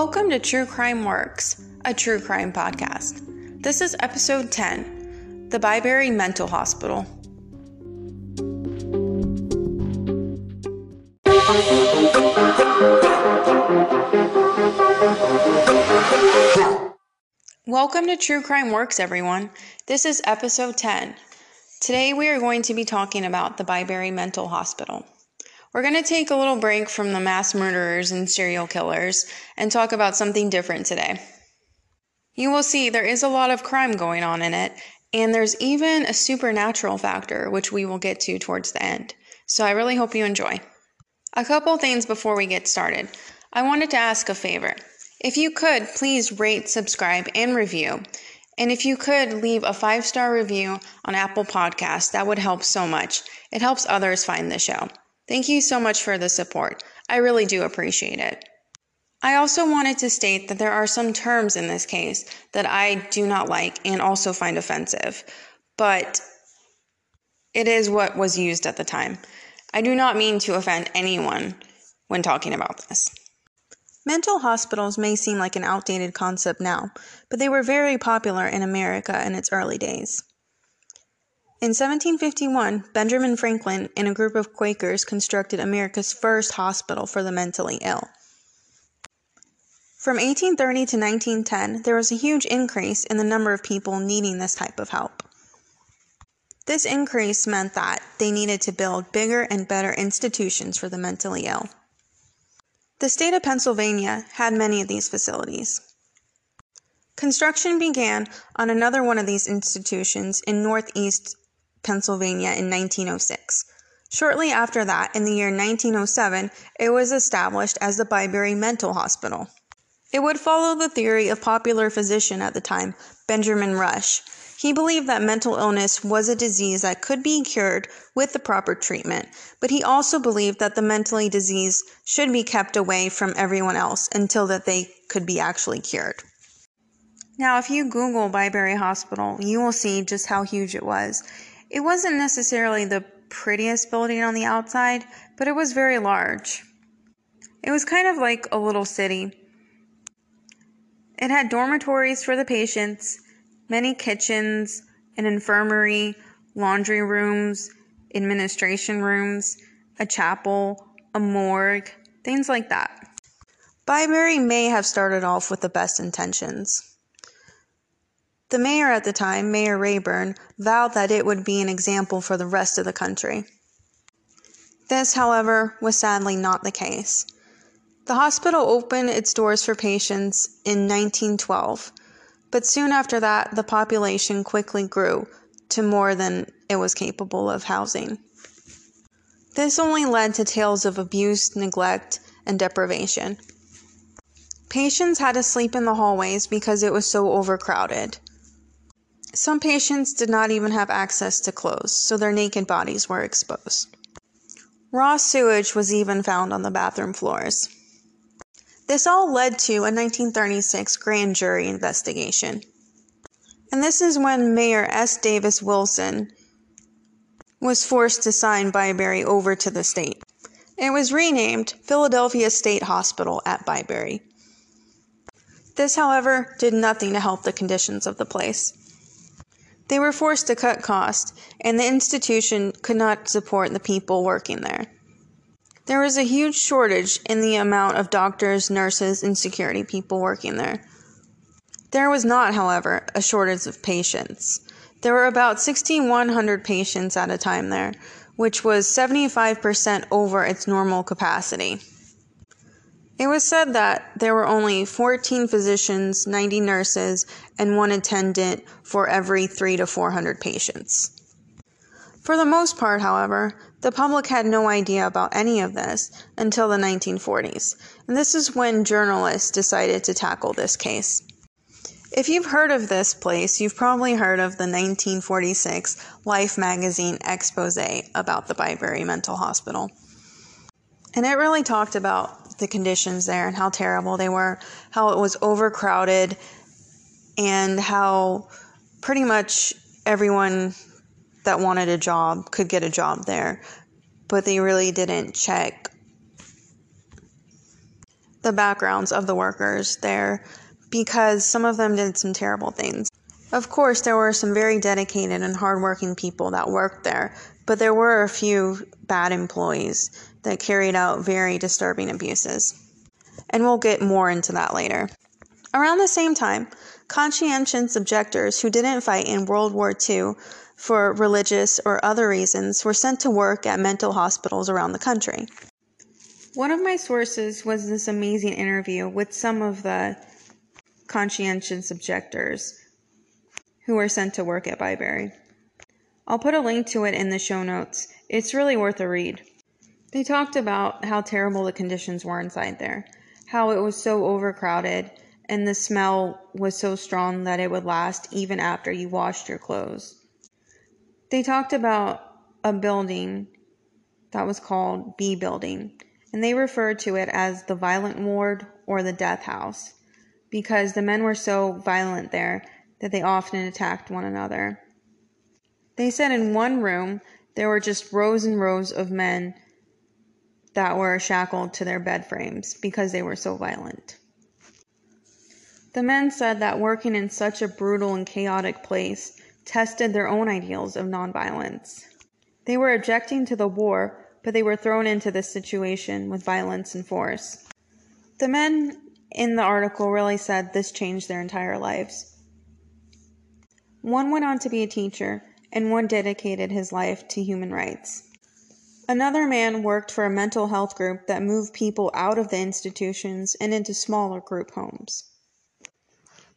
Welcome to True Crime Works, a true crime podcast. This is episode 10 The Byberry Mental Hospital. Welcome to True Crime Works, everyone. This is episode 10. Today we are going to be talking about the Byberry Mental Hospital. We're going to take a little break from the mass murderers and serial killers and talk about something different today. You will see there is a lot of crime going on in it, and there's even a supernatural factor, which we will get to towards the end. So I really hope you enjoy. A couple things before we get started. I wanted to ask a favor. If you could, please rate, subscribe, and review. And if you could leave a five star review on Apple Podcasts, that would help so much. It helps others find the show. Thank you so much for the support. I really do appreciate it. I also wanted to state that there are some terms in this case that I do not like and also find offensive, but it is what was used at the time. I do not mean to offend anyone when talking about this. Mental hospitals may seem like an outdated concept now, but they were very popular in America in its early days. In 1751, Benjamin Franklin and a group of Quakers constructed America's first hospital for the mentally ill. From 1830 to 1910, there was a huge increase in the number of people needing this type of help. This increase meant that they needed to build bigger and better institutions for the mentally ill. The state of Pennsylvania had many of these facilities. Construction began on another one of these institutions in northeast Pennsylvania in 1906. Shortly after that, in the year 1907, it was established as the Byberry Mental Hospital. It would follow the theory of popular physician at the time, Benjamin Rush. He believed that mental illness was a disease that could be cured with the proper treatment, but he also believed that the mentally diseased should be kept away from everyone else until that they could be actually cured. Now, if you Google Byberry Hospital, you will see just how huge it was. It wasn't necessarily the prettiest building on the outside, but it was very large. It was kind of like a little city. It had dormitories for the patients, many kitchens, an infirmary, laundry rooms, administration rooms, a chapel, a morgue, things like that. Byberry may have started off with the best intentions. The mayor at the time, Mayor Reyburn, vowed that it would be an example for the rest of the country. This, however, was sadly not the case. The hospital opened its doors for patients in 1912, but soon after that, the population quickly grew to more than it was capable of housing. This only led to tales of abuse, neglect, and deprivation. Patients had to sleep in the hallways because it was so overcrowded. Some patients did not even have access to clothes, so their naked bodies were exposed. Raw sewage was even found on the bathroom floors. This all led to a 1936 grand jury investigation. And this is when Mayor S. Davis Wilson was forced to sign Byberry over to the state. It was renamed Philadelphia State Hospital at Byberry. This, however, did nothing to help the conditions of the place. They were forced to cut costs, and the institution could not support the people working there. There was a huge shortage in the amount of doctors, nurses, and security people working there. There was not, however, a shortage of patients. There were about 6,100 patients at a time there, which was 75% over its normal capacity. It was said that there were only 14 physicians, 90 nurses, and one attendant for every 3 to 400 patients. For the most part, however, the public had no idea about any of this until the 1940s, and this is when journalists decided to tackle this case. If you've heard of this place, you've probably heard of the 1946 Life magazine expose about the Byberry Mental Hospital. And it really talked about the conditions there and how terrible they were, how it was overcrowded, and how pretty much everyone that wanted a job could get a job there. But they really didn't check the backgrounds of the workers there because some of them did some terrible things. Of course, there were some very dedicated and hardworking people that worked there, but there were a few bad employees that carried out very disturbing abuses. And we'll get more into that later. Around the same time, conscientious objectors who didn't fight in World War II for religious or other reasons were sent to work at mental hospitals around the country. One of my sources was this amazing interview with some of the conscientious objectors who were sent to work at Byberry. I'll put a link to it in the show notes. It's really worth a read. They talked about how terrible the conditions were inside there, how it was so overcrowded, and the smell was so strong that it would last even after you washed your clothes. They talked about a building that was called B Building, and they referred to it as the violent ward or the death house because the men were so violent there that they often attacked one another. They said in one room there were just rows and rows of men that were shackled to their bed frames because they were so violent. The men said that working in such a brutal and chaotic place tested their own ideals of nonviolence. They were objecting to the war, but they were thrown into this situation with violence and force. The men in the article really said this changed their entire lives. One went on to be a teacher, and one dedicated his life to human rights. Another man worked for a mental health group that moved people out of the institutions and into smaller group homes.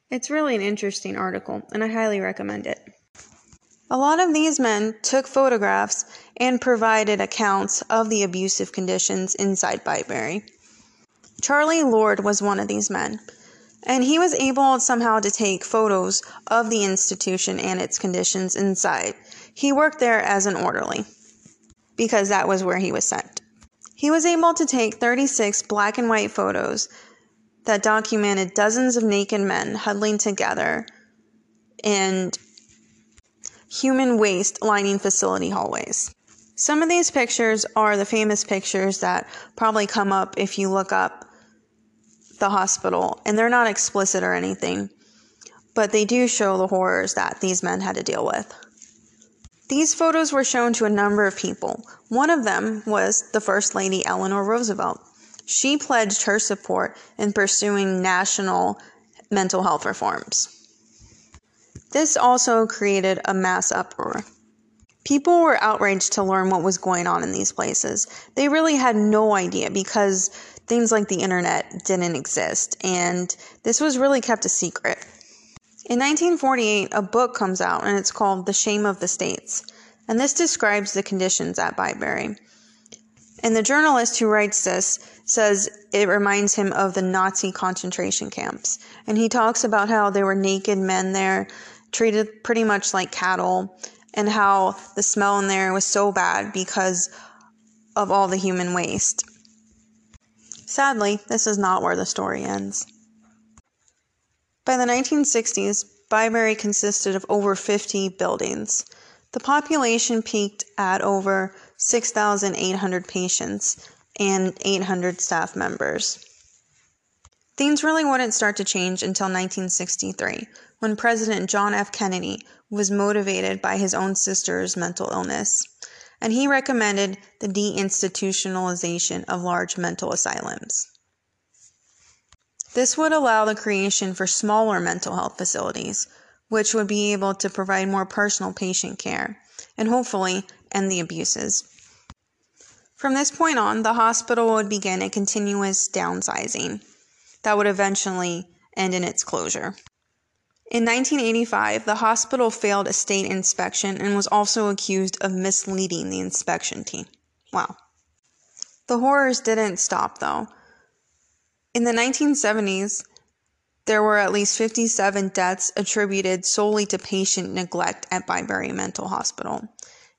It's really an interesting article, and I highly recommend it. A lot of these men took photographs and provided accounts of the abusive conditions inside Byberry. Charlie Lord was one of these men, and he was able somehow to take photos of the institution and its conditions inside. He worked there as an orderly because that was where he was sent. He was able to take 36 black and white photos that documented dozens of naked men huddling together and human waste lining facility hallways. Some of these pictures are the famous pictures that probably come up if you look up the hospital, and they're not explicit or anything, but they do show the horrors that these men had to deal with. These photos were shown to a number of people. One of them was the First Lady Eleanor Roosevelt. She pledged her support in pursuing national mental health reforms. This also created a mass uproar. People were outraged to learn what was going on in these places. They really had no idea because things like the internet didn't exist, and this was really kept a secret. In 1948, a book comes out and it's called The Shame of the States, and this describes the conditions at Byberry. And the journalist who writes this says it reminds him of the Nazi concentration camps. And he talks about how there were naked men there, treated pretty much like cattle, and how the smell in there was so bad because of all the human waste. Sadly, this is not where the story ends. By the 1960s, Byberry consisted of over 50 buildings. The population peaked at over 6,800 patients and 800 staff members. Things really wouldn't start to change until 1963, when President John F. Kennedy was motivated by his own sister's mental illness, and he recommended the deinstitutionalization of large mental asylums. This would allow the creation for smaller mental health facilities, which would be able to provide more personal patient care and hopefully end the abuses. From this point on, the hospital would begin a continuous downsizing that would eventually end in its closure. In 1985, the hospital failed a state inspection and was also accused of misleading the inspection team. Wow. The horrors didn't stop though. In the 1970s, there were at least 57 deaths attributed solely to patient neglect at Byberry Mental Hospital.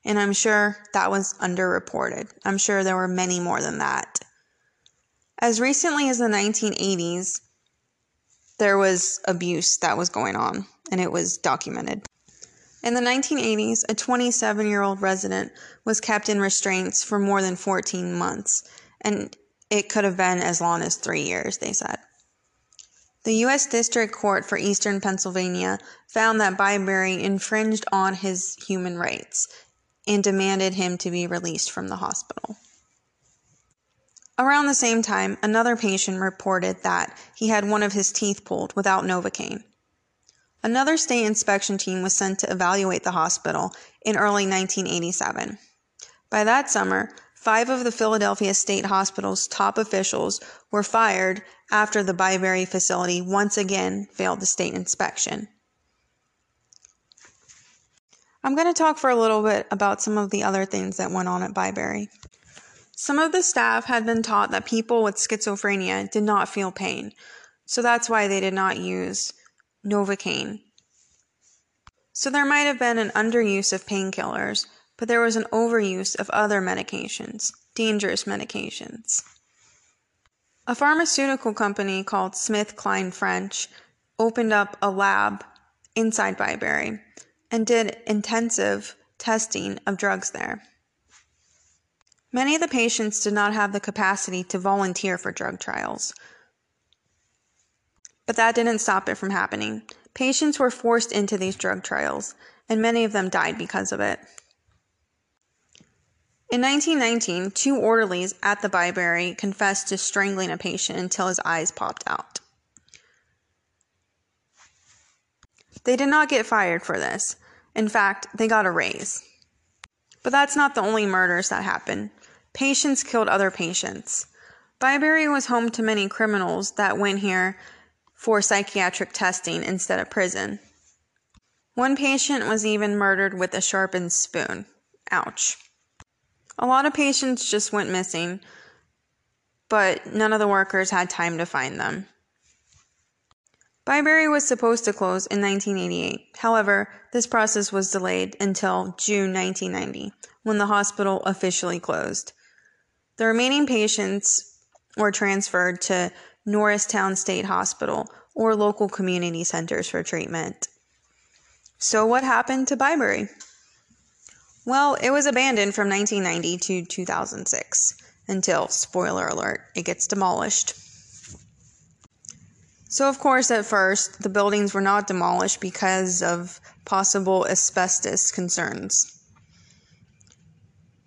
And I'm sure that was underreported. I'm sure there were many more than that. As recently as the 1980s, there was abuse that was going on, and it was documented. In the 1980s, a 27 year old resident was kept in restraints for more than 14 months, and it could have been as long as three years, they said. The U.S. District Court for Eastern Pennsylvania found that Byberry infringed on his human rights and demanded him to be released from the hospital. Around the same time, another patient reported that he had one of his teeth pulled without Novocaine. Another state inspection team was sent to evaluate the hospital in early 1987. By that summer, five of the Philadelphia State Hospital's top officials were fired after the Byberry facility once again failed the state inspection. I'm going to talk for a little bit about some of the other things that went on at Byberry. Some of the staff had been taught that people with schizophrenia did not feel pain, so that's why they did not use Novocaine. So there might have been an underuse of painkillers, but there was an overuse of other medications, dangerous medications. A pharmaceutical company called Smith Kline French opened up a lab inside Byberry and did intensive testing of drugs there. Many of the patients did not have the capacity to volunteer for drug trials. But that didn't stop it from happening. Patients were forced into these drug trials, and many of them died because of it. In 1919, two orderlies at the Byberry confessed to strangling a patient until his eyes popped out. They did not get fired for this. In fact, they got a raise. But that's not the only murders that happened. Patients killed other patients. Byberry was home to many criminals that went here for psychiatric testing instead of prison. One patient was even murdered with a sharpened spoon. Ouch. A lot of patients just went missing, but none of the workers had time to find them. Byberry was supposed to close in 1988. However, this process was delayed until June 1990, when the hospital officially closed. The remaining patients were transferred to Norristown State Hospital or local community centers for treatment. So, what happened to Byberry? Well, it was abandoned from 1990 to 2006 until, spoiler alert, it gets demolished. So, of course, at first, the buildings were not demolished because of possible asbestos concerns.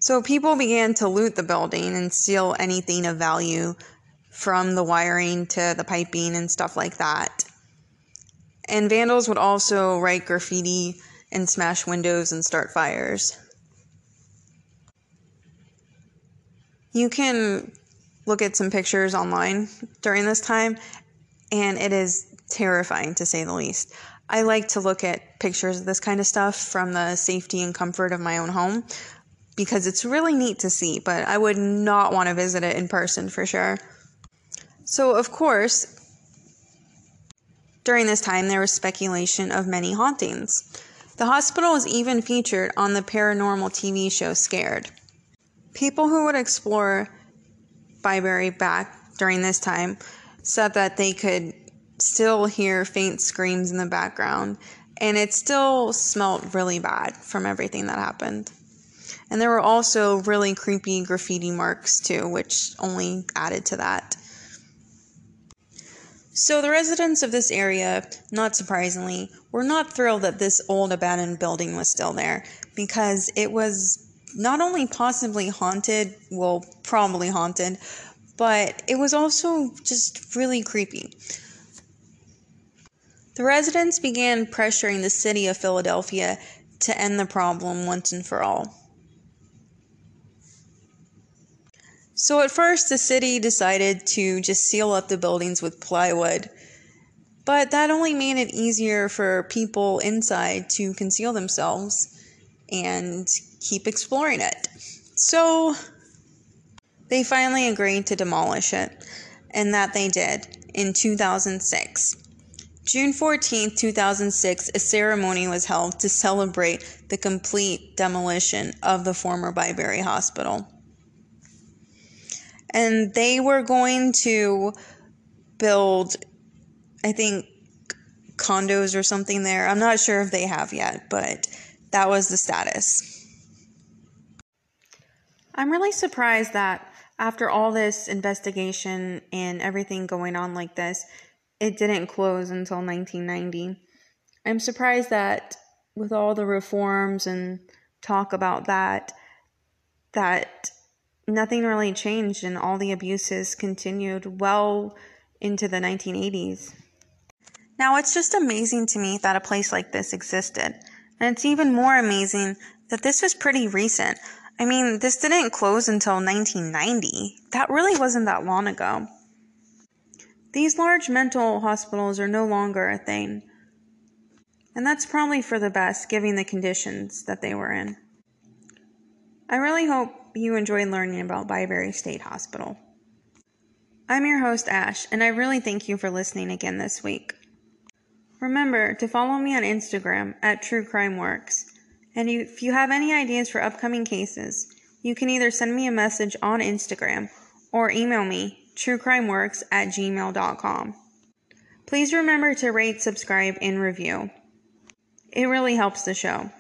So, people began to loot the building and steal anything of value from the wiring to the piping and stuff like that. And vandals would also write graffiti and smash windows and start fires. You can look at some pictures online during this time and it is terrifying to say the least. I like to look at pictures of this kind of stuff from the safety and comfort of my own home because it's really neat to see, but I would not want to visit it in person for sure. So, of course, during this time there was speculation of many hauntings. The hospital was even featured on the paranormal TV show Scared. People who would explore Byberry back during this time said that they could still hear faint screams in the background, and it still smelled really bad from everything that happened. And there were also really creepy graffiti marks too, which only added to that. So, the residents of this area, not surprisingly, were not thrilled that this old abandoned building was still there because it was not only possibly haunted, well, probably haunted, but it was also just really creepy. The residents began pressuring the city of Philadelphia to end the problem once and for all. So, at first, the city decided to just seal up the buildings with plywood, but that only made it easier for people inside to conceal themselves and keep exploring it. So, they finally agreed to demolish it, and that they did in 2006. June 14, 2006, a ceremony was held to celebrate the complete demolition of the former Byberry Hospital. And they were going to build, I think, condos or something there. I'm not sure if they have yet, but that was the status. I'm really surprised that after all this investigation and everything going on like this, it didn't close until 1990. I'm surprised that with all the reforms and talk about that, that nothing really changed and all the abuses continued well into the 1980s. Now, it's just amazing to me that a place like this existed. And it's even more amazing that this was pretty recent. I mean, this didn't close until 1990. That really wasn't that long ago. These large mental hospitals are no longer a thing. And that's probably for the best, given the conditions that they were in. I really hope you enjoyed learning about Byberry State Hospital. I'm your host, Ash, and I really thank you for listening again this week. Remember to follow me on Instagram at True Crime Works. And if you have any ideas for upcoming cases, you can either send me a message on Instagram or email me truecrimeworks at gmail.com. Please remember to rate, subscribe, and review. It really helps the show.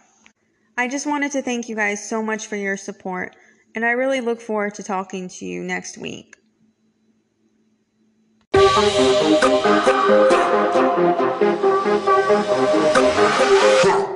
I just wanted to thank you guys so much for your support, and I really look forward to talking to you next week. Yeah.